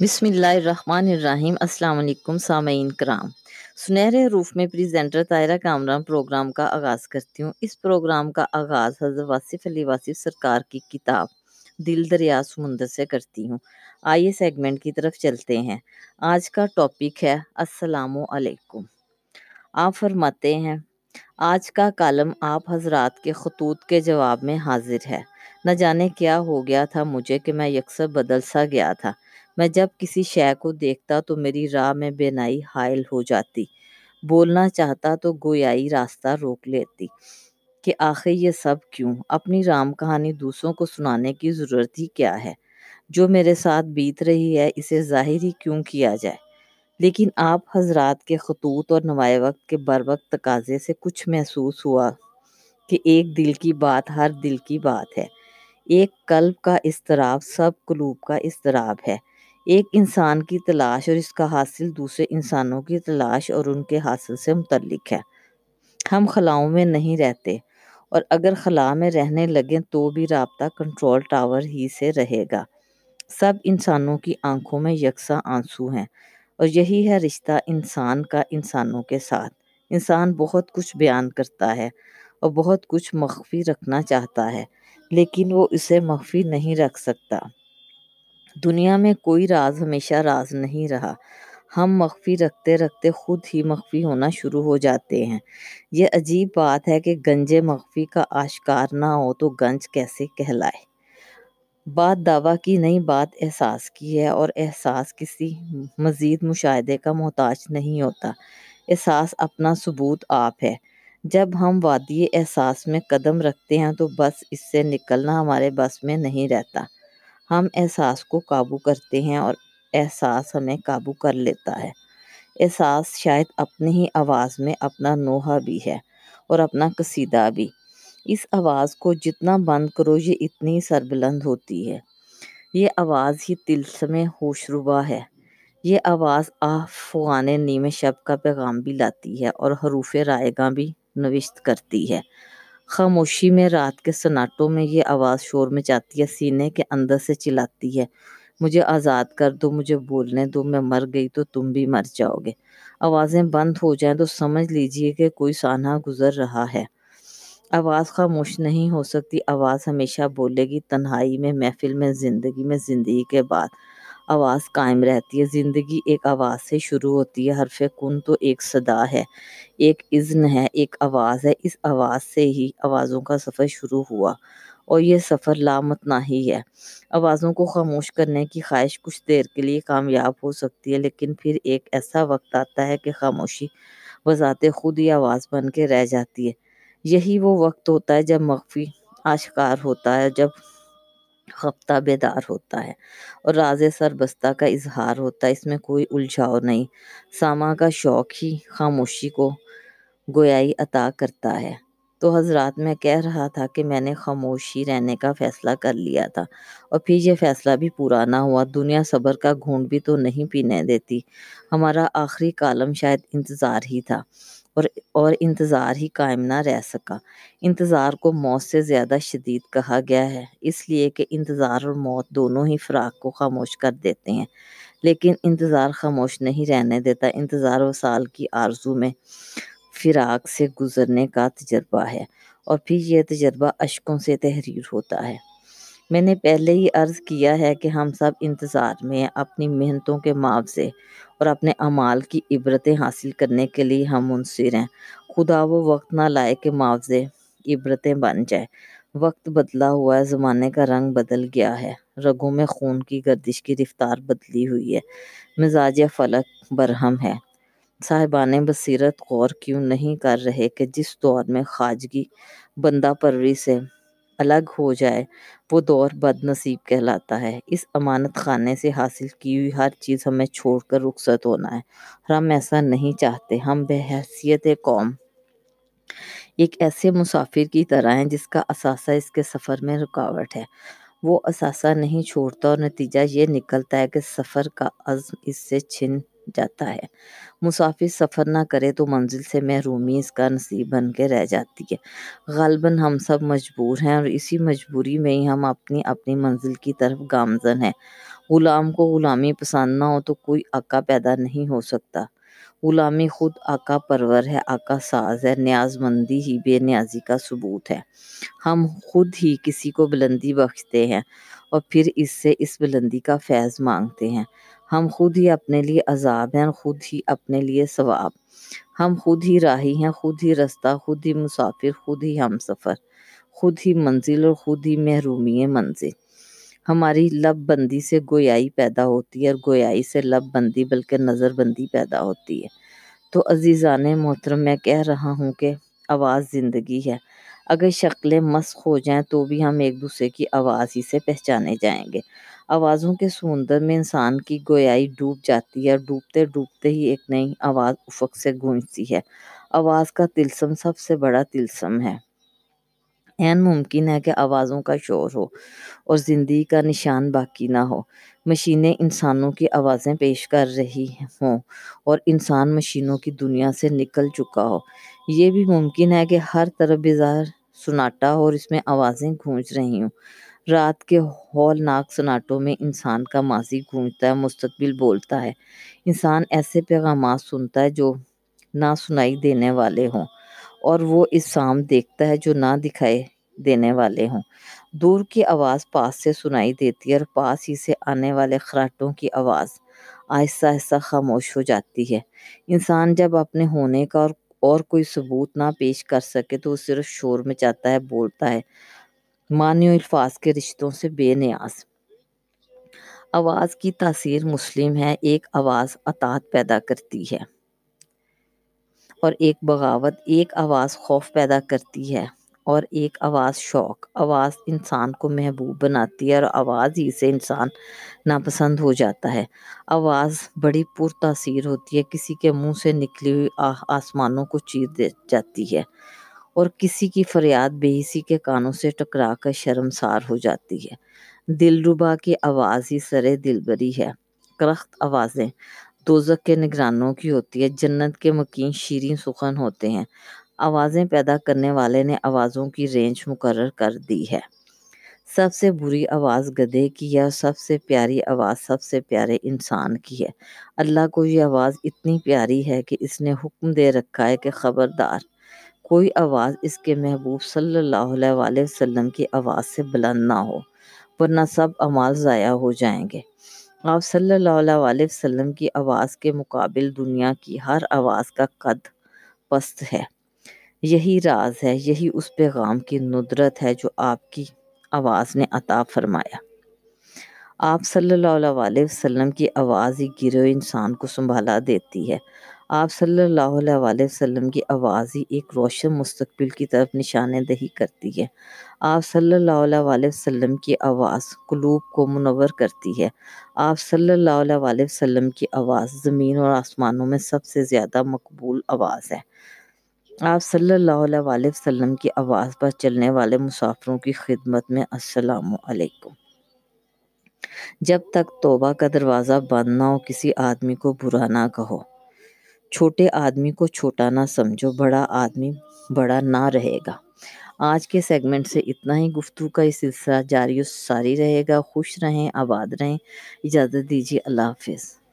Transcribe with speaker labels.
Speaker 1: بسم اللہ الرحمن الرحیم، السلام علیکم سامعین کرام۔ سنہرے حروف میں پریزنٹر طائرہ کامران پروگرام کا آغاز کرتی ہوں۔ اس پروگرام کا آغاز حضرت واصف علی واصف سرکار کی کتاب دل دریا سمندر سے کرتی ہوں۔ آئیے سیگمنٹ کی طرف چلتے ہیں۔ آج کا ٹاپک ہے، السلام علیکم۔ آپ فرماتے ہیں، آج کا کالم آپ حضرات کے خطوط کے جواب میں حاضر ہے۔ نہ جانے کیا ہو گیا تھا مجھے کہ میں یکسر بدل سا گیا تھا۔ میں جب کسی شے کو دیکھتا تو میری راہ میں بینائی حائل ہو جاتی۔ بولنا چاہتا تو گویائی راستہ روک لیتی کہ آخر یہ سب کیوں؟ اپنی رام کہانی دوسروں کو سنانے کی ضرورت ہی کیا ہے؟ جو میرے ساتھ بیت رہی ہے، اسے ظاہر ہی کیوں کیا جائے؟ لیکن آپ حضرات کے خطوط اور نوائے وقت کے بر وقت تقاضے سے کچھ محسوس ہوا کہ ایک دل کی بات ہر دل کی بات ہے۔ ایک قلب کا اضطراب سب قلوب کا اضطراب ہے۔ ایک انسان کی تلاش اور اس کا حاصل دوسرے انسانوں کی تلاش اور ان کے حاصل سے متعلق ہے۔ ہم خلاؤں میں نہیں رہتے اور اگر خلا میں رہنے لگیں تو بھی رابطہ کنٹرول ٹاور ہی سے رہے گا۔ سب انسانوں کی آنکھوں میں یکساں آنسو ہیں اور یہی ہے رشتہ انسان کا انسانوں کے ساتھ۔ انسان بہت کچھ بیان کرتا ہے اور بہت کچھ مخفی رکھنا چاہتا ہے، لیکن وہ اسے مخفی نہیں رکھ سکتا۔ دنیا میں کوئی راز ہمیشہ راز نہیں رہا۔ ہم مخفی رکھتے رکھتے خود ہی مخفی ہونا شروع ہو جاتے ہیں۔ یہ عجیب بات ہے کہ گنج مخفی کا آشکار نہ ہو تو گنج کیسے کہلائے۔ بات دعویٰ کی نہیں، بات احساس کی ہے اور احساس کسی مزید مشاہدے کا محتاج نہیں ہوتا۔ احساس اپنا ثبوت آپ ہے۔ جب ہم وادی احساس میں قدم رکھتے ہیں تو بس اس سے نکلنا ہمارے بس میں نہیں رہتا۔ ہم احساس کو قابو کرتے ہیں اور احساس ہمیں قابو کر لیتا ہے۔ احساس شاید اپنی ہی آواز میں اپنا نوحہ بھی ہے اور اپنا قصیدہ بھی۔ اس آواز کو جتنا بند کرو، یہ اتنی سربلند ہوتی ہے۔ یہ آواز ہی تلسم ہوش ربا ہے۔ یہ آواز آفغان نیم شب کا پیغام بھی لاتی ہے اور حروف رائے گاں بھی نوشت کرتی ہے۔ خاموشی میں رات کے سناٹوں میں یہ آواز شور میں جاتی ہے، سینے کے اندر سے چلاتی ہے۔ مجھے آزاد کر دو، مجھے بولنے دو، میں مر گئی تو تم بھی مر جاؤ گے۔ آوازیں بند ہو جائیں تو سمجھ لیجیے کہ کوئی سانحہ گزر رہا ہے۔ آواز خاموش نہیں ہو سکتی، آواز ہمیشہ بولے گی، تنہائی میں، محفل میں، زندگی میں، زندگی کے بعد۔ آواز قائم رہتی ہے۔ زندگی ایک آواز سے شروع ہوتی ہے، حرف کن تو ایک صدا ہے۔ ایک اذن ہے، ایک آواز ہے۔ اس آواز سے ہی آوازوں کا سفر شروع ہوا۔ اور یہ سفر لامت نہ ہی ہے۔ آوازوں کو خاموش کرنے کی خواہش کچھ دیر کے لیے کامیاب ہو سکتی ہے، لیکن پھر ایک ایسا وقت آتا ہے کہ خاموشی بذات خود ہی آواز بن کے رہ جاتی ہے۔ یہی وہ وقت ہوتا ہے جب مخفی آشکار ہوتا ہے، جب خفتہ بیدار ہوتا ہے اور راز سربستہ کا اظہار ہوتا ہے۔ اس میں کوئی الجھاؤ نہیں۔ ساما کا شوق ہی خاموشی کو گویائی عطا کرتا ہے۔ تو حضرات، میں کہہ رہا تھا کہ میں نے خاموشی رہنے کا فیصلہ کر لیا تھا اور پھر یہ فیصلہ بھی پورا نہ ہوا۔ دنیا صبر کا گھونٹ بھی تو نہیں پینے دیتی۔ ہمارا آخری کالم شاید انتظار ہی تھا۔ اور اور انتظار ہی قائم نہ رہ سکا۔ انتظار کو موت سے زیادہ شدید کہا گیا ہے، اس لیے کہ انتظار اور موت دونوں ہی فراق کو خاموش کر دیتے ہیں۔ لیکن انتظار خاموش نہیں رہنے دیتا، انتظار و سال کی آرزو میں فراق سے گزرنے کا تجربہ ہے اور پھر یہ تجربہ اشکوں سے تحریر ہوتا ہے۔ میں نے پہلے ہی عرض کیا ہے کہ ہم سب انتظار میں اپنی محنتوں کے معاوضے اور اپنے اعمال کی عبرتیں حاصل کرنے کے لیے ہم منصر ہیں۔ خدا وہ وقت نہ لائے کہ معاوضے عبرتیں بن جائے وقت بدلا ہوا ہے، زمانے کا رنگ بدل گیا ہے۔ رگوں میں خون کی گردش کی رفتار بدلی ہوئی ہے۔ مزاج فلک برہم ہے۔ صاحبان بصیرت غور کیوں نہیں کر رہے کہ جس دور میں خواجگی بندہ پروری سے الگ ہو جائے، وہ دور بد نصیب کہلاتا ہے۔ اس امانت خانے سے حاصل کی ہوئی ہر چیز ہمیں چھوڑ کر رخصت ہونا ہے۔ اور ہم ایسا نہیں چاہتے، ہم بحیثیت قوم۔ ایک ایسے مسافر کی طرح ہیں جس کا اثاثہ اس کے سفر میں رکاوٹ ہے۔ وہ اثاثہ نہیں چھوڑتا اور نتیجہ یہ نکلتا ہے کہ سفر کا عزم اس سے چھن جاتا ہے۔ مسافر سفر نہ کرے تو منزل سے محرومی اس کا نصیب بن کے رہ جاتی ہے۔ غالباً ہم سب مجبور ہیں اور اسی مجبوری میں ہی ہم اپنی اپنی منزل کی طرف گامزن ہیں۔ غلام کو غلامی پسند نہ ہو تو کوئی آقا پیدا نہیں ہو سکتا۔ غلامی خود آقا پرور ہے، آقا ساز ہے، نیاز مندی ہی بے نیازی کا ثبوت ہے۔ ہم خود ہی کسی کو بلندی بخشتے ہیں اور پھر اس سے اس بلندی کا فیض مانگتے ہیں۔ ہم خود ہی اپنے لیے عذاب ہیں، خود ہی اپنے لیے ثواب۔ ہم خود ہی راہی ہیں، خود ہی رستہ، خود ہی مسافر، خود ہی ہم سفر۔ خود ہی منزل اور خود ہی محرومی منزل۔ ہماری لب بندی سے گویائی پیدا ہوتی ہے اور گویائی سے لب بندی بلکہ نظر بندی پیدا ہوتی ہے۔ تو عزیزان محترم، میں کہہ رہا ہوں کہ آواز زندگی ہے۔ اگر شکلیں مسخ ہو جائیں تو بھی ہم ایک دوسرے کی آواز ہی سے پہچانے جائیں گے۔ آوازوں کے سمندر میں انسان کی گویائی ڈوب جاتی ہے اور ڈوبتے ڈوبتے ہی ایک نئی آواز افق سے گونجتی ہے۔ آواز کا تلسم سب سے بڑا تلسم ہے۔ این ممکن ہے کہ آوازوں کا شور ہو اور زندگی کا نشان باقی نہ ہو۔ مشینیں انسانوں کی آوازیں پیش کر رہی ہوں اور انسان مشینوں کی دنیا سے نکل چکا ہو۔ یہ بھی ممکن ہے کہ ہر طرف بزار سناٹا ہو اور اس میں آوازیں گونج رہی ہوں۔ رات کے ہولناک سناٹوں میں انسان کا ماضی گونجتا ہے، مستقبل بولتا ہے۔ انسان ایسے پیغامات سنتا ہے جو نہ سنائی دینے والے ہوں۔ اور وہ اس سام دیکھتا ہے جو نہ دکھائے دینے والے ہوں۔ دور کی آواز پاس سے سنائی دیتی ہے اور پاس ہی سے آنے والے خراٹوں کی آواز آہستہ آہستہ خاموش ہو جاتی ہے۔ انسان جب اپنے ہونے کا اور اور کوئی ثبوت نہ پیش کر سکے تو وہ صرف شور میں چاہتا ہے، بولتا ہے معنی و الفاظ کے رشتوں سے بے نیاز۔ آواز کی تاثیر مسلم ہے، ایک آواز اطاعت پیدا کرتی ہے۔ اور ایک بغاوت، ایک آواز خوف پیدا کرتی ہے اور ایک آواز شوق۔ آواز انسان کو محبوب بناتی ہے اور آواز ہی سے انسان ناپسند ہو جاتا ہے۔ آواز بڑی پر تاثیر ہوتی ہے، کسی کے منہ سے نکلی ہوئی آسمانوں کو چیر دے جاتی ہے اور کسی کی فریاد بے حسی کے کانوں سے ٹکرا کر شرمسار ہو جاتی ہے۔ دل ربا کی آواز ہی سرے دل بری ہے۔ کرخت آوازیں دوزک کے نگرانوں کی ہوتی ہے، جنت کے مکین شیریں سخن ہوتے ہیں۔ آوازیں پیدا کرنے والے نے آوازوں کی رینج مقرر کر دی ہے۔ سب سے بری آواز گدے کی ہے اور سب سے پیاری آواز سب سے پیارے انسان کی ہے۔ اللہ کو یہ آواز اتنی پیاری ہے کہ اس نے حکم دے رکھا ہے کہ خبردار۔ کوئی آواز اس کے محبوب صلی اللہ علیہ وآلہ وسلم کی آواز سے بلند نہ ہو، ورنہ سب عمال ضائع ہو جائیں گے۔ آپ صلی اللہ علیہ وسلم کی آواز کے مقابل دنیا کی ہر آواز کا قد پست ہے۔ یہی راز ہے، یہی اس پیغام کی ندرت ہے جو آپ کی آواز نے عطا فرمایا۔ آپ صلی اللہ علیہ وسلم کی آواز ہی گروہ انسان کو سنبھالا دیتی ہے۔ آپ صلی اللہ علیہ وآلہ وسلم کی آواز ہی ایک روشن مستقبل کی طرف نشانے دہی کرتی ہے۔ آپ صلی اللہ علیہ وآلہ وسلم کی آواز قلوب کو منور کرتی ہے۔ آپ صلی اللہ علیہ وآلہ وسلم کی آواز زمین اور آسمانوں میں سب سے زیادہ مقبول آواز ہے۔ آپ صلی اللہ علیہ وآلہ وسلم کی آواز پر چلنے والے مسافروں کی خدمت میں السلام علیکم۔ جب تک توبہ کا دروازہ بند نہ ہو، کسی آدمی کو برا نہ کہو۔ چھوٹے آدمی کو چھوٹا نہ سمجھو، بڑا آدمی بڑا نہ رہے گا۔ آج کے سیگمنٹ سے اتنا ہی گفتگو کا یہ سلسلہ جاری و ساری رہے گا۔ خوش رہیں، آباد رہیں۔ اجازت دیجیے، اللہ حافظ۔